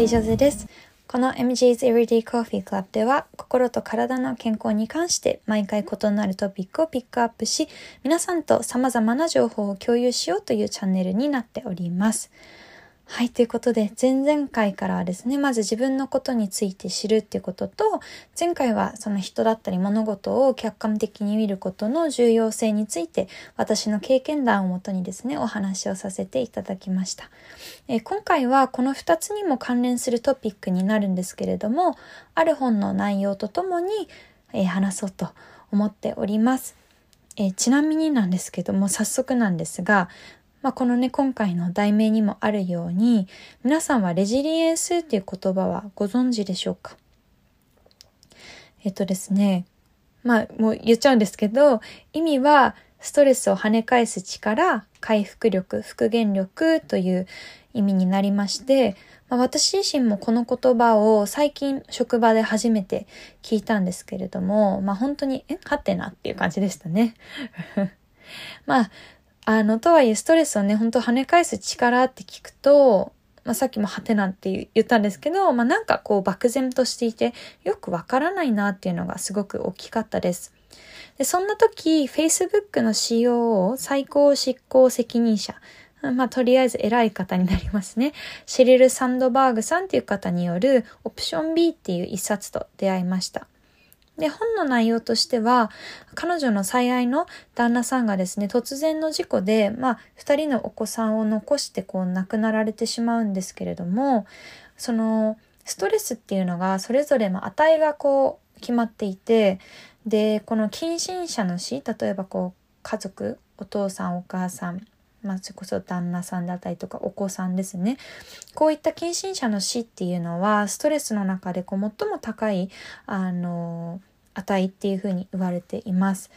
リジョゼです。この MG's Everyday Coffee Club では心と体の健康に関して毎回異なるトピックをピックアップし皆さんと様々な情報を共有しようというチャンネルになっております。はい、ということで、前々回からはですね、まず自分のことについて知るっていうことと、前回はその人だったり物事を客観的に見ることの重要性について、私の経験談をもとにですね、お話をさせていただきました。えー、今回はこの2つにも関連するトピックになるんですけれども、ある本の内容とともに、えー、話そうと思っております。えー、ちなみになんですけども、早速なんですが、まあ、このね、今回の題名にもあるように、皆さんはレジリエンスっていう言葉はご存知でしょうか？えっとですね、まあ、もう言っちゃうんですけど、意味は、ストレスを跳ね返す力、回復力、復元力という意味になりまして、まあ、私自身もこの言葉を最近職場で初めて聞いたんですけれども、まあ本当に、え、はてなっていう感じでしたね。まあ、あの、とはいえストレスをね、ほんと跳ね返す力って聞くと、まあ、さっきもハテナって言ったんですけど、まあ、なんかこう漠然としていてよくわからないなっていうのがすごく大きかったです。でそんな時、Facebook の COO 最高執行責任者、まあ、とりあえず偉い方になりますね。シェリル・サンドバーグさんっていう方によるオプション B っていう一冊と出会いました。で、本の内容としては、彼女の最愛の旦那さんがですね、突然の事故で、まあ、二人のお子さんを残してこう亡くなられてしまうんですけれども、その、ストレスっていうのがそれぞれの値がこう決まっていて、で、この近親者の死、例えばこう、家族、お父さん、お母さん、まあ、それこそ旦那さんだったりとかお子さんですね。こういった近親者の死っていうのは、ストレスの中でこう最も高い、あの、値っていうふうに言われています。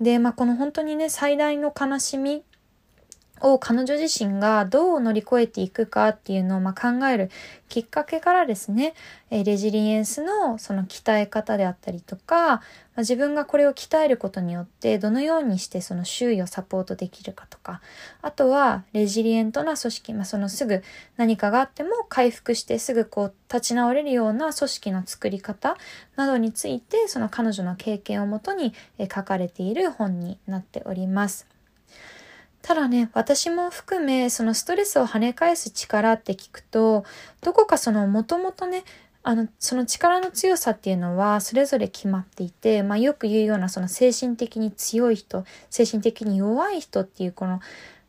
で、まあ、この本当にね、最大の悲しみを彼女自身がどう乗り越えていくかっていうのをま考えるきっかけからですね、レジリエンスのその鍛え方であったりとか、自分がこれを鍛えることによってどのようにしてその周囲をサポートできるかとか、あとはレジリエントな組織、まあ、そのすぐ何かがあっても回復してすぐこう立ち直れるような組織の作り方などについてその彼女の経験をもとに書かれている本になっております。ただね、私も含め、そのストレスを跳ね返す力って聞くと、どこかそのもともとね、あの、その力の強さっていうのはそれぞれ決まっていて、まあよく言うようなその精神的に強い人、精神的に弱い人っていうこの、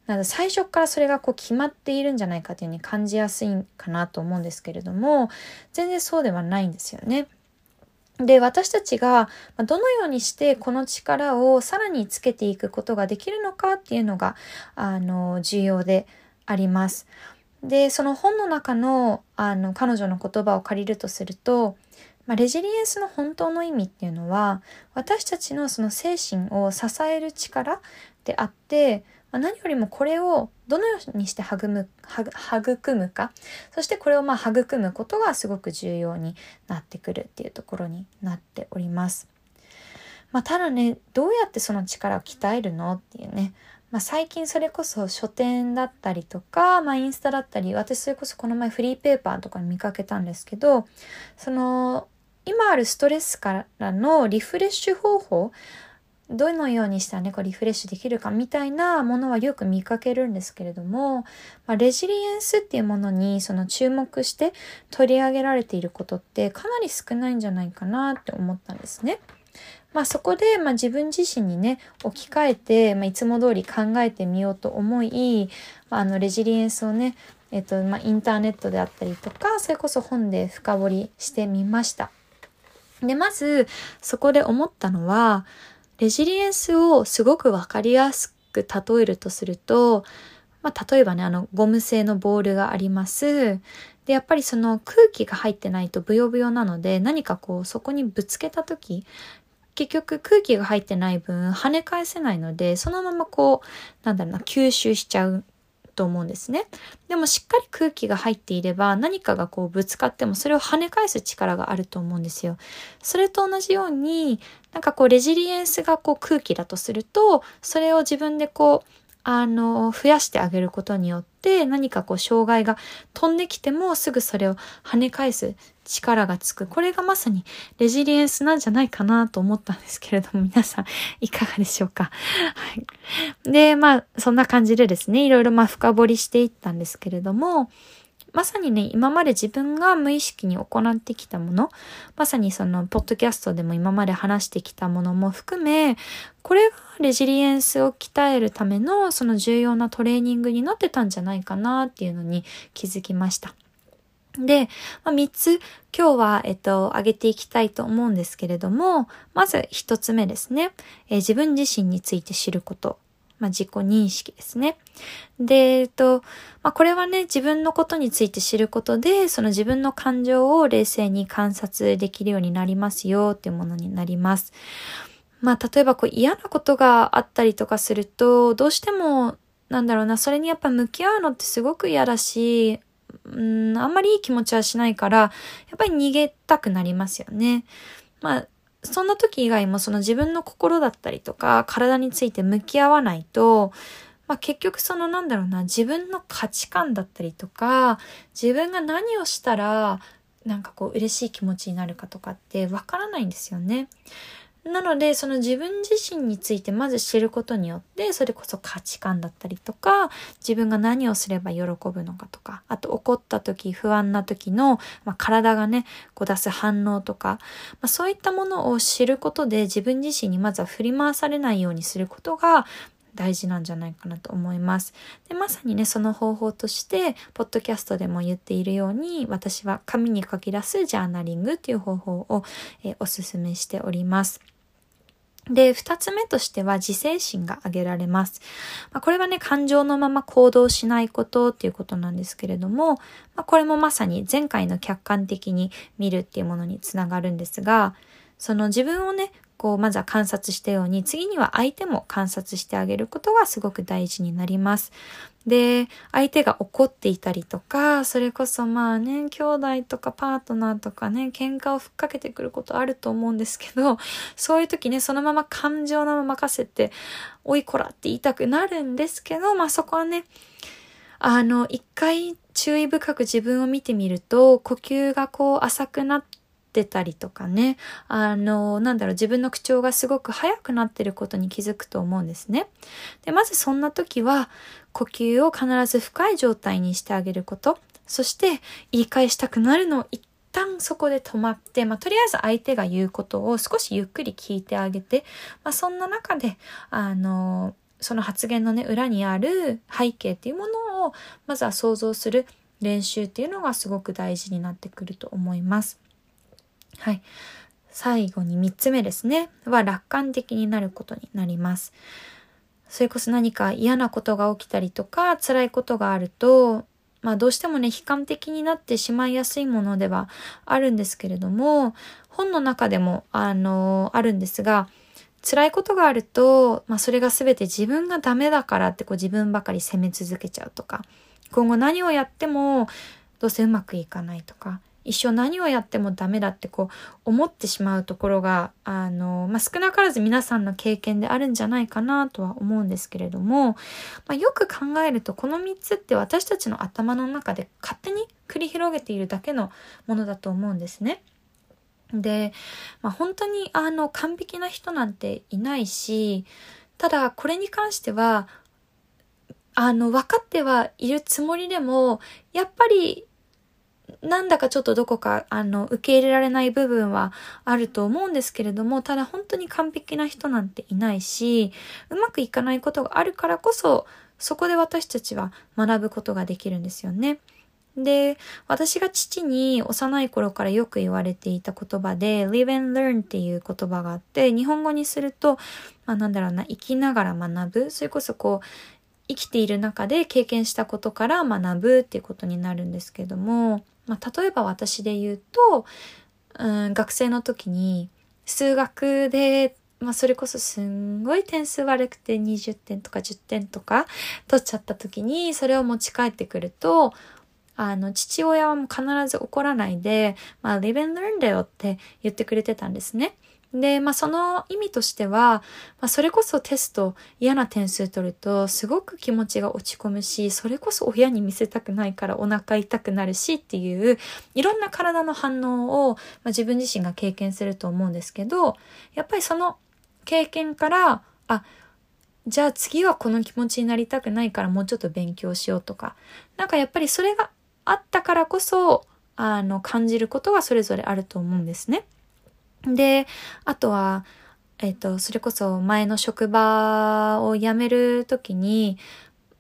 なん最初からそれがこう決まっているんじゃないかというふうに感じやすいかなと思うんですけれども、全然そうではないんですよね。で、私たちがどのようにしてこの力をさらにつけていくことができるのかっていうのが、あの、重要であります。で、その本の中の、あの、彼女の言葉を借りるとすると、まあ、レジリエンスの本当の意味っていうのは、私たちのその精神を支える力であって、まあ、何よりもこれをどのようにして育む育むか？そしてこれをまあ育むことがすごく重要になってくるっていうところになっております。まあ、ただねどうやってその力を鍛えるのっていうね、まあ、最近それこそ書店だったりとか、まあ、インスタだったり私それこそこの前フリーペーパーとかに見かけたんですけどその今あるストレスからのリフレッシュ方法どのようにしたらね、こうリフレッシュできるかみたいなものはよく見かけるんですけれども、まあ、レジリエンスっていうものにその注目して取り上げられていることってかなり少ないんじゃないかなって思ったんですね。まあそこで、まあ、自分自身にね、置き換えて、まあ、いつも通り考えてみようと思い、まあ、あのレジリエンスをね、えっと、まあ、インターネットであったりとか、それこそ本で深掘りしてみました。で、まず、そこで思ったのは、レジリエンスをすごくわかりやすく例えるとすると、まあ、例えばね、あの、ゴム製のボールがあります。で、やっぱりその空気が入ってないとブヨブヨなので、何かこう、そこにぶつけた時、結局空気が入ってない分跳ね返せないので、そのままこう、なんだろうな、吸収しちゃうと思うんですね。でもしっかり空気が入っていれば何かがこうぶつかってもそれを跳ね返す力があると思うんですよ。それと同じようになんかこうレジリエンスがこう空気だとするとそれを自分でこうあの増やしてあげることによってして何かこう障害が飛んできてもすぐそれを跳ね返す力がつく。これがまさにレジリエンスなんじゃないかなと思ったんですけれども、皆さんいかがでしょうか？はい。で、まあ、そんな感じでですね、いろいろまあ深掘りしていったんですけれども、まさにね、今まで自分が無意識に行ってきたもの、まさにその、ポッドキャストでも今まで話してきたものも含め、これがレジリエンスを鍛えるための、その重要なトレーニングになってたんじゃないかなっていうのに気づきました。で、まあ、3つ今日は、えっと、上げていきたいと思うんですけれども、まず1つ目ですね。えー、自分自身について知ること。まあ、自己認識ですね。で、えっと、まあ、これはね、自分のことについて知ることで、その自分の感情を冷静に観察できるようになりますよっていうものになります。まあ、例えばこう嫌なことがあったりとかすると、どうしても、なんだろうな、それにやっぱ向き合うのってすごく嫌だし、うん、あんまりいい気持ちはしないから、やっぱり逃げたくなりますよね。まあ、そんな時以外もその自分の心だったりとか体について向き合わないと、まあ、結局そのなんだろうな自分の価値観だったりとか自分が何をしたらなんかこう嬉しい気持ちになるかとかってわからないんですよね。なので、その自分自身についてまず知ることによって、それこそ価値観だったりとか、自分が何をすれば喜ぶのかとか、あと怒った時、不安な時の、まあ、体がね、こう出す反応とか、まあ、そういったものを知ることで自分自身にまずは振り回されないようにすることが、大事なんじゃないかなと思います。で、まさにね、その方法として、ポッドキャストでも言っているように、私は紙に書き出すジャーナリングっていう方法を、えー、お勧めしております。で、二つ目としては自制心が挙げられます。まあ、これはね、感情のまま行動しないことっていうことなんですけれども、まあ、これもまさに前回の客観的に見るっていうものにつながるんですが、その自分をね、こう、まずは観察したように、次には相手も観察してあげることがすごく大事になります。で、相手が怒っていたりとか、それこそまあね、兄弟とかパートナーとかね、喧嘩をふっかけてくることあると思うんですけど、そういう時ね、そのまま感情のまま任せて、おいこらって言いたくなるんですけど、まあそこはね、あの、一回注意深く自分を見てみると、呼吸がこう浅くなっ、ってたりとかね、あの、なんだろう、自分の口調がすごく速くなってることに気づくと思うんですね。で、まずそんな時は、呼吸を必ず深い状態にしてあげること、そして言い返したくなるのを一旦そこで止まって、まあ、とりあえず相手が言うことを少しゆっくり聞いてあげて、まあ、そんな中で、あの、その発言のね、裏にある背景っていうものを、まずは想像する練習っていうのがすごく大事になってくると思います。はい。最後に3つ目ですね。は楽観的になることになります。それこそ何か嫌なことが起きたりとか辛いことがあると、まあどうしてもね、悲観的になってしまいやすいものではあるんですけれども、本の中でも、あの、あるんですが、辛いことがあると、まあそれが全て自分がダメだからってこう自分ばかり責め続けちゃうとか、今後何をやってもどうせうまくいかないとか、一生何をやってもダメだってこう思ってしまうところが、あの、まあ、少なからず皆さんの経験であるんじゃないかなとは思うんですけれども、まあ、よく考えるとこの3つって私たちの頭の中で勝手に繰り広げているだけのものだと思うんですね。で、まあ、本当にあの完璧な人なんていないし、ただこれに関しては、あの、分かってはいるつもりでも、やっぱりなんだかちょっとどこか、あの、受け入れられない部分はあると思うんですけれども、ただ本当に完璧な人なんていないし、うまくいかないことがあるからこそ、そこで私たちは学ぶことができるんですよね。で、私が父に幼い頃からよく言われていた言葉で、live and learn っていう言葉があって、日本語にすると、まあなんだろうな、生きながら学ぶ。それこそこう、生きている中で経験したことから学ぶっていうことになるんですけども、まあ、例えば私で言うと、うん、学生の時に数学で、まあ、それこそすんごい点数悪くて20点とか10点とか取っちゃった時にそれを持ち帰ってくると、あの、父親はもう必ず怒らないで、まあ、live and learn だよって言ってくれてたんですね。で、まあその意味としては、まあそれこそテスト嫌な点数取るとすごく気持ちが落ち込むし、それこそ親に見せたくないからお腹痛くなるしっていういろんな体の反応を、まあ、自分自身が経験すると思うんですけど、やっぱりその経験から、あ、じゃあ次はこの気持ちになりたくないからもうちょっと勉強しようとか、なんかやっぱりそれがあったからこそ、あの、感じることがそれぞれあると思うんですね。で、あとは、えっ、と、それこそ前の職場を辞めるときに、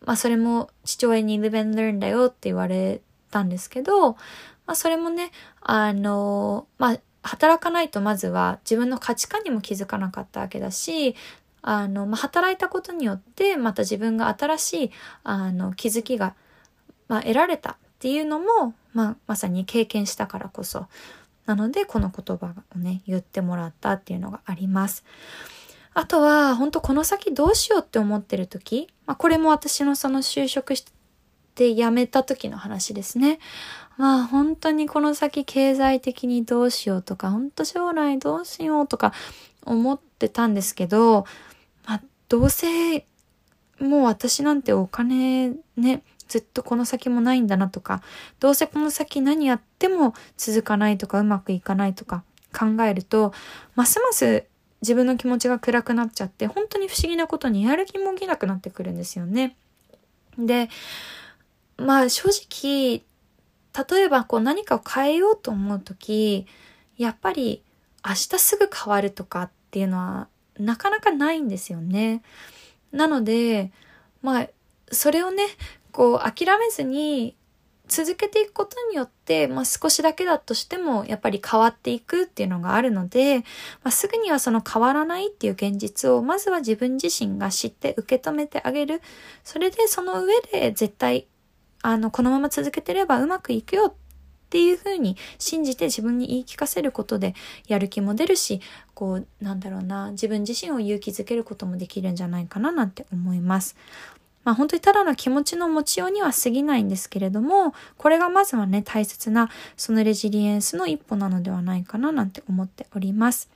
まあそれも父親に live and learn だよって言われたんですけど、まあそれもね、あの、まあ働かないとまずは自分の価値観にも気づかなかったわけだし、あの、まあ、働いたことによってまた自分が新しい、あの、気づきが、まあ、得られたっていうのも、まあ、まさに経験したからこそ、なので、この言葉をね、言ってもらったっていうのがあります。あとは、本当この先どうしようって思ってる時、まあ、これも私のその就職して辞めた時の話ですね。まあ本当にこの先経済的にどうしようとか、本当将来どうしようとか思ってたんですけど、まあどうせもう私なんてお金ね、ずっとこの先もないんだなとか、どうせこの先何やっても続かないとかうまくいかないとか考えると、ますます自分の気持ちが暗くなっちゃって、本当に不思議なことにやる気も起きなくなってくるんですよね。で、まあ正直、例えばこう何かを変えようと思うとき、やっぱり明日すぐ変わるとかっていうのはなかなかないんですよね。なので、まあ、それをね、こう諦めずに続けていくことによって、まあ、少しだけだとしてもやっぱり変わっていくっていうのがあるので、まあ、すぐにはその変わらないっていう現実をまずは自分自身が知って受け止めてあげる。それでその上で絶対あのこのまま続けてればうまくいくよっていうふうに信じて自分に言い聞かせることでやる気も出るし、こうなんだろうな自分自身を勇気づけることもできるんじゃないかななんて思います。まあ本当にただの気持ちの持ちようには過ぎないんですけれども、これがまずはね、大切なそのレジリエンスの一歩なのではないかななんて思っております。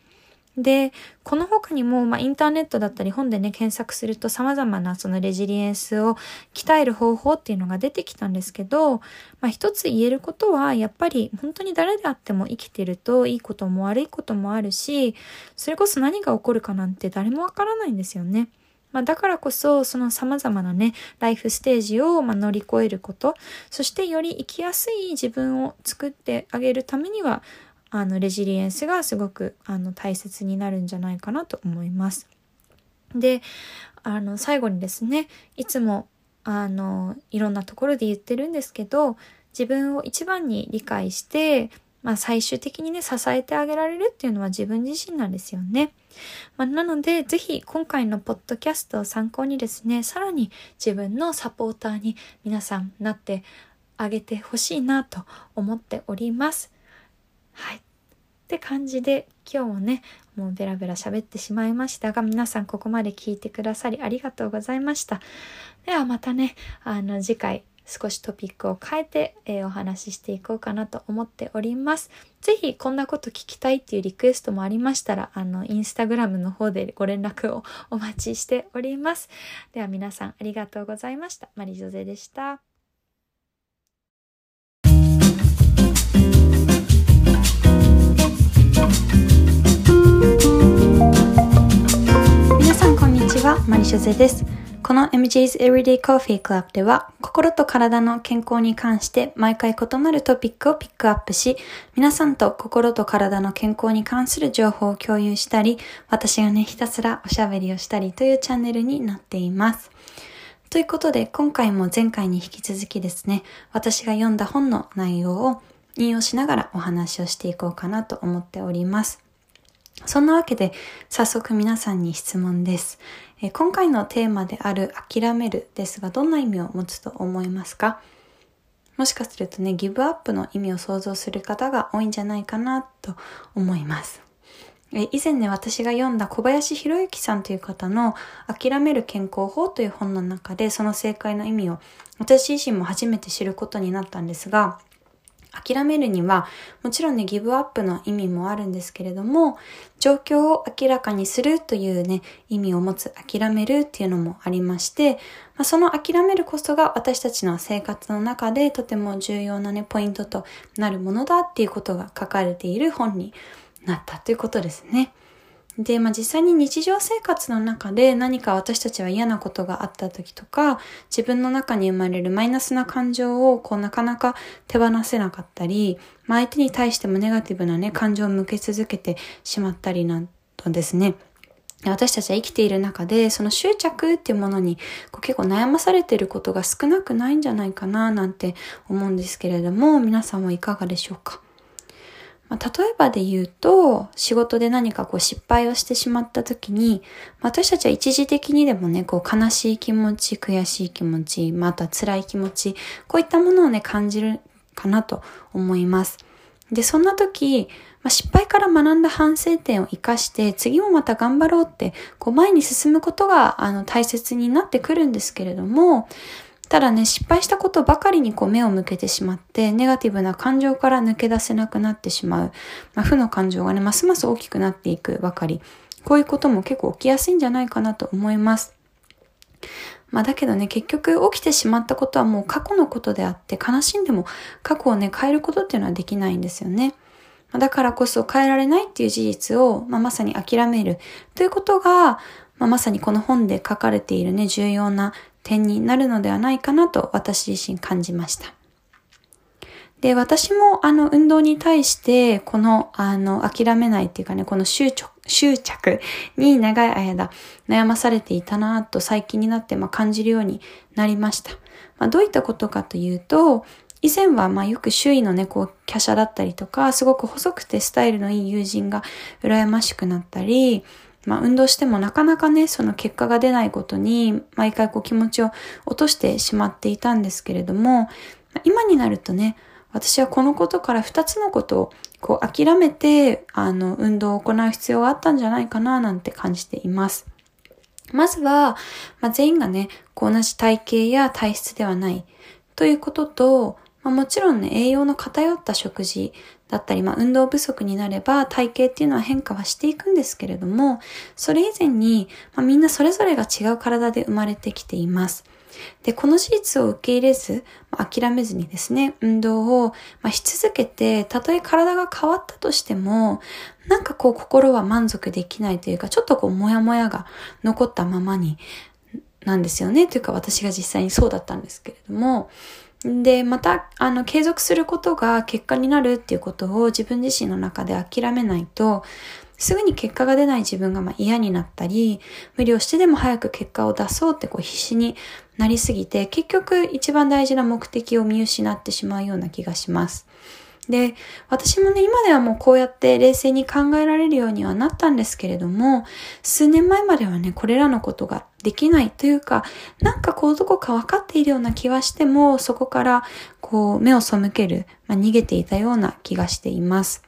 で、この他にも、まあ、インターネットだったり本でね、検索すると様々なそのレジリエンスを鍛える方法っていうのが出てきたんですけど、まあ、一つ言えることは、やっぱり本当に誰であっても生きてるといいことも悪いこともあるし、それこそ何が起こるかなんて誰もわからないんですよね。まあ、だからこそ、その様々なね、ライフステージをま乗り越えること、そしてより生きやすい自分を作ってあげるためには、あの、レジリエンスがすごく、あの、大切になるんじゃないかなと思います。で、あの、最後にですね、いつも、あの、いろんなところで言ってるんですけど、自分を一番に理解して、まあ最終的にね、支えてあげられるっていうのは自分自身なんですよね。まあ、なので、ぜひ今回のポッドキャストを参考にですね、さらに自分のサポーターに皆さんなってあげてほしいなと思っております。はい。って感じで今日もね、もうベラベラ喋ってしまいましたが、皆さんここまで聞いてくださりありがとうございました。ではまたね、あの次回少しトピックを変えて、えー、お話ししていこうかなと思っております。ぜひこんなこと聞きたいっていうリクエストもありましたら、あの、インスタグラムの方でご連絡を お待ちしております。では皆さんありがとうございました。マリジョゼでした。皆さんこんにちは、マリショゼです。この MJ's Everyday Coffee Club では心と体の健康に関して毎回異なるトピックをピックアップし皆さんと心と体の健康に関する情報を共有したり私がねひたすらおしゃべりをしたりというチャンネルになっています。ということで今回も前回に引き続きですね私が読んだ本の内容を引用しながらお話をしていこうかなと思っております。そんなわけで早速皆さんに質問です。え今回のテーマである諦めるですがどんな意味を持つと思いますか？もしかするとね、ギブアップの意味を想像する方が多いんじゃないかなと思います。え以前ね、私が読んだ小林博之さんという方の諦める健康法という本の中でその正解の意味を私自身も初めて知ることになったんですが、諦めるには、もちろんね、ギブアップの意味もあるんですけれども、状況を明らかにするというね、意味を持つ諦めるっていうのもありまして、まあ、その諦めるこそが私たちの生活の中でとても重要なね、ポイントとなるものだっていうことが書かれている本になったということですね。で、まあ、実際に日常生活の中で何か私たちは嫌なことがあった時とか、自分の中に生まれるマイナスな感情をこうなかなか手放せなかったり、まあ、相手に対してもネガティブなね、感情を向け続けてしまったりなんですね、私たちは生きている中で、その執着っていうものにこう結構悩まされていることが少なくないんじゃないかななんて思うんですけれども、皆さんはいかがでしょうか？まあ、例えばで言うと、仕事で何かこう失敗をしてしまった時に、私たちは一時的にでもね、こう悲しい気持ち、悔しい気持ち、また辛い気持ち、こういったものをね、感じるかなと思います。で、そんな時、まあ、失敗から学んだ反省点を活かして、次もまた頑張ろうって、こう前に進むことが、あの、大切になってくるんですけれども、ただね、失敗したことばかりにこう目を向けてしまって、ネガティブな感情から抜け出せなくなってしまう。まあ、負の感情がね、ますます大きくなっていくばかり。こういうことも結構起きやすいんじゃないかなと思います。まあだけどね、結局起きてしまったことはもう過去のことであって、悲しんでも過去をね、変えることっていうのはできないんですよね。だからこそ変えられないっていう事実を、まあ、まさに諦めるということが、まあ、まさにこの本で書かれているね、重要な点になるのではないかなと私自身感じました。で、私もあの運動に対してこのあの諦めないっていうかね、この執着執着に長い間悩まされていたなと最近になってまあ感じるようになりました。まあ、どういったことかというと、以前はまあよく周囲のね、こう、華奢だったりとか、すごく細くてスタイルのいい友人が羨ましくなったり、まあ、運動してもなかなかね、その結果が出ないことに、毎回こう気持ちを落としてしまっていたんですけれども、今になるとね、私はこのことから二つのことをこう諦めて、あの、運動を行う必要があったんじゃないかななんて感じています。まずは、まあ、全員がね、こう同じ体型や体質ではないということと、まあ、もちろんね、栄養の偏った食事だったり、まあ、運動不足になれば体型っていうのは変化はしていくんですけれども、それ以前に、まあ、みんなそれぞれが違う体で生まれてきています。で、この事実を受け入れず、まあ、諦めずにですね、運動を、まあ、し続けて、たとえ体が変わったとしても、なんかこう心は満足できないというか、ちょっとこうモヤモヤが残ったままに、なんですよね。というか私が実際にそうだったんですけれども、で、また、あの、継続することが結果になるっていうことを自分自身の中で諦めないと、すぐに結果が出ない自分がま嫌になったり、無理をしてでも早く結果を出そうってこう必死になりすぎて、結局一番大事な目的を見失ってしまうような気がします。で、私もね、今ではもうこうやって冷静に考えられるようにはなったんですけれども、数年前まではね、これらのことができないというか、なんかこうどこか分かっているような気はしても、そこからこう目を背ける、まあ、逃げていたような気がしています。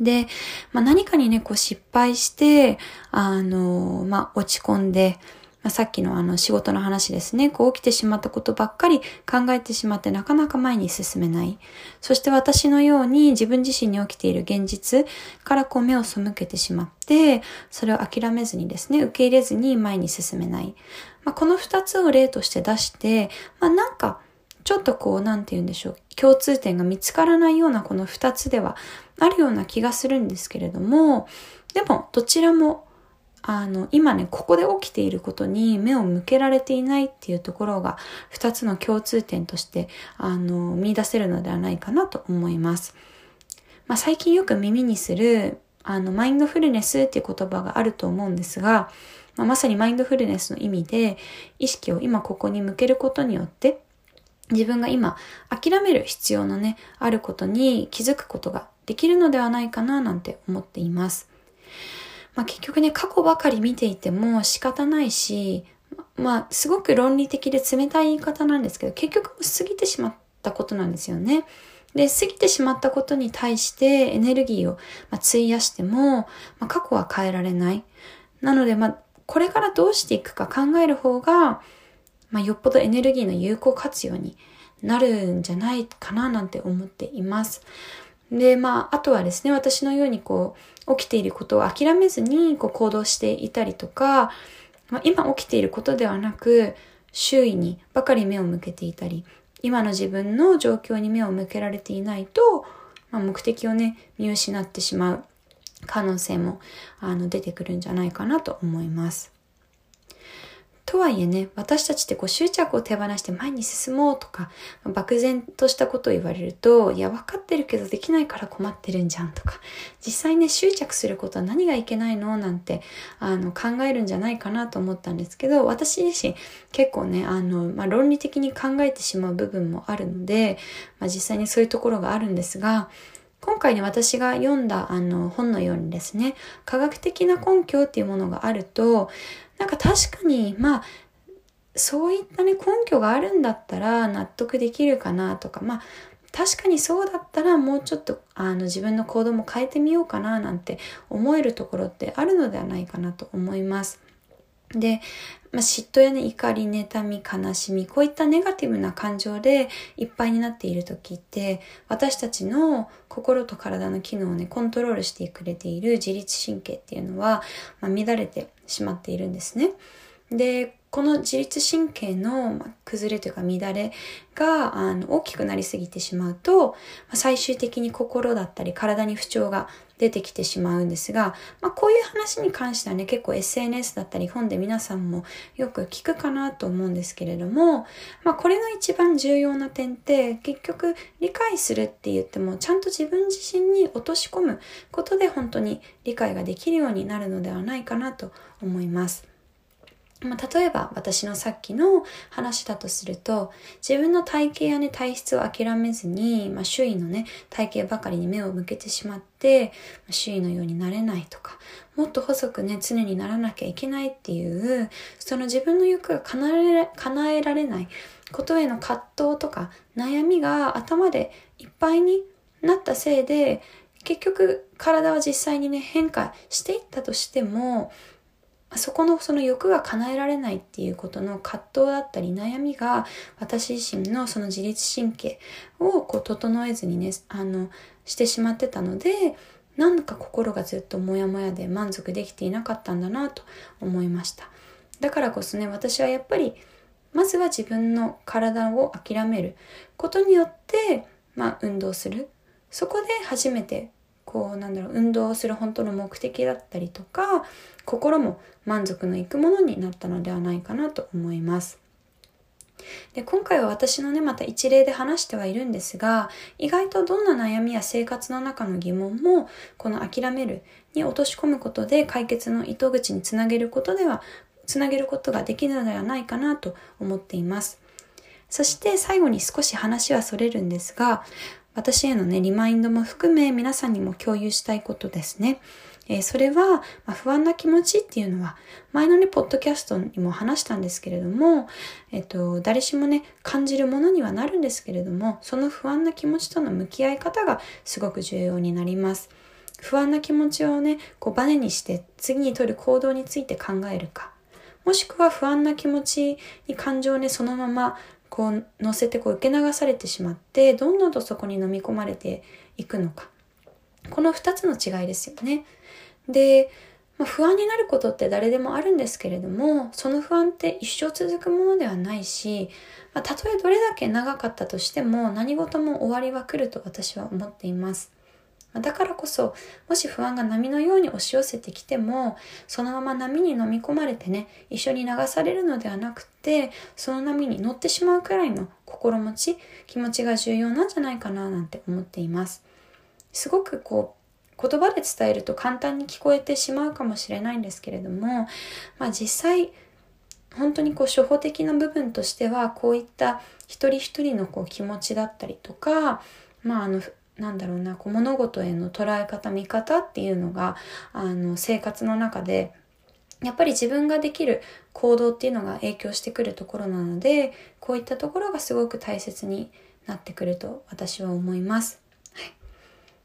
で、まあ、何かにね、こう失敗して、あの、まあ、落ち込んで、まあ、さっきのあの仕事の話ですね。こう起きてしまったことばっかり考えてしまってなかなか前に進めない。そして私のように自分自身に起きている現実からこう目を背けてしまって、それを諦めずにですね、受け入れずに前に進めない。まあ、この二つを例として出して、まあ、なんかちょっとこう、なんて言うんでしょう。共通点が見つからないようなこの二つではあるような気がするんですけれども、でもどちらもあの、今ね、ここで起きていることに目を向けられていないっていうところが、二つの共通点として、あの、見出せるのではないかなと思います。まあ、最近よく耳にする、あの、マインドフルネスっていう言葉があると思うんですが、まあ、まさにマインドフルネスの意味で、意識を今ここに向けることによって、自分が今諦める必要のね、あることに気づくことができるのではないかななんて思っています。まあ、結局ね、過去ばかり見ていても仕方ないし、まあ、すごく論理的で冷たい言い方なんですけど、結局過ぎてしまったことなんですよね。で、過ぎてしまったことに対してエネルギーをま費やしても、まあ、過去は変えられない。なので、まあ、これからどうしていくか考える方が、まあ、よっぽどエネルギーの有効活用になるんじゃないかななんて思っています。で、まあ、あとはですね、私のようにこう、起きていることを諦めずにこう行動していたりとか、まあ、今起きていることではなく、周囲にばかり目を向けていたり、今の自分の状況に目を向けられていないと、まあ、目的をね、見失ってしまう可能性もあの出てくるんじゃないかなと思います。とはいえね、私たちってこう執着を手放して前に進もうとか、漠然としたことを言われると、いや、分かってるけどできないから困ってるんじゃんとか、実際ね、執着することは何がいけないの？なんて、あの、考えるんじゃないかなと思ったんですけど、私自身結構ね、あの、まあ、論理的に考えてしまう部分もあるので、まあ、実際にそういうところがあるんですが、今回ね、私が読んだあの本のようにですね、科学的な根拠っていうものがあると、なんか確かに、まあ、そういったね、根拠があるんだったら納得できるかなとか、まあ、確かにそうだったらもうちょっとあの自分の行動も変えてみようかななんて思えるところってあるのではないかなと思います。で、まあ、嫉妬やね、怒り、妬み、悲しみ、こういったネガティブな感情でいっぱいになっている時って、私たちの心と体の機能をね、コントロールしてくれている自律神経っていうのは、まあ、乱れてしまっているんですね。で、この自律神経の崩れというか乱れがあの大きくなりすぎてしまうと、最終的に心だったり体に不調が出てきてしまうんですが、まあ、こういう話に関してはね、結構 SNS だったり本で皆さんもよく聞くかなと思うんですけれども、まあ、これが一番重要な点って、結局理解するって言っても、ちゃんと自分自身に落とし込むことで本当に理解ができるようになるのではないかなと思います。まあ、例えば私のさっきの話だとすると自分の体型やね体質を諦めずに、まあ、周囲のね体型ばかりに目を向けてしまって、まあ、周囲のようになれないとかもっと細くね常にならなきゃいけないっていうその自分の欲が叶え叶えられないことへの葛藤とか悩みが頭でいっぱいになったせいで結局体は実際にね変化していったとしてもそこのその欲が叶えられないっていうことの葛藤だったり悩みが私自身のその自律神経をこう整えずにね、あの、してしまってたので、なんか心がずっとモヤモヤで満足できていなかったんだなと思いました。だからこそね、私はやっぱり、まずは自分の体を諦めることによって、まあ運動する。そこで初めてこうなんだろう運動をする本当の目的だったりとか心も満足のいくものになったのではないかなと思います。で今回は私のねまた一例で話してはいるんですが意外とどんな悩みや生活の中の疑問もこの諦めるに落とし込むことで解決の糸口につなげることではつなげることができるのではないかなと思っています。そして最後に少し話はそれるんですが私へのね、リマインドも含め皆さんにも共有したいことですね。えー、それは、まあ、不安な気持ちっていうのは、前のね、ポッドキャストにも話したんですけれども、えっ、と、誰しもね、感じるものにはなるんですけれども、その不安な気持ちとの向き合い方がすごく重要になります。不安な気持ちをね、こうバネにして次に取る行動について考えるか、もしくは不安な気持ちに感情をね、そのままこう乗せてこう受け流されてしまってどんどんとそこに飲み込まれていくのか。この2つの違いですよね。で、まあ、不安になることって誰でもあるんですけれどもその不安って一生続くものではないし、まあ、たとえどれだけ長かったとしても何事も終わりは来ると私は思っていますだからこそ、もし不安が波のように押し寄せてきても、そのまま波に飲み込まれてね、一緒に流されるのではなくて、その波に乗ってしまうくらいの心持ち、気持ちが重要なんじゃないかななんて思っています。すごくこう、言葉で伝えると簡単に聞こえてしまうかもしれないんですけれども、まあ実際、本当にこう初歩的な部分としては、こういった一人一人のこう気持ちだったりとか、まああの、なんだろうなこう物事への捉え方見方っていうのがあの生活の中でやっぱり自分ができる行動っていうのが影響してくるところなのでこういったところがすごく大切になってくると私は思います。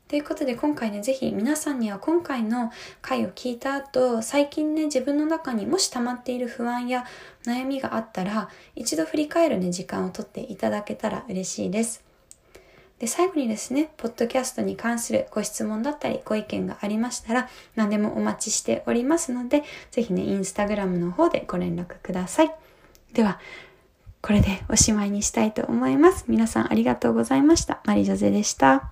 ということで今回ね、ぜひ皆さんには今回の回を聞いた後、最近ね、自分の中にもし溜まっている不安や悩みがあったら、一度振り返るね、時間をとっていただけたら嬉しいです。で、最後にですね、ポッドキャストに関するご質問だったり、ご意見がありましたら、何でもお待ちしておりますので、ぜひね、インスタグラムの方でご連絡ください。では、これでおしまいにしたいと思います。皆さんありがとうございました。マリジョゼでした。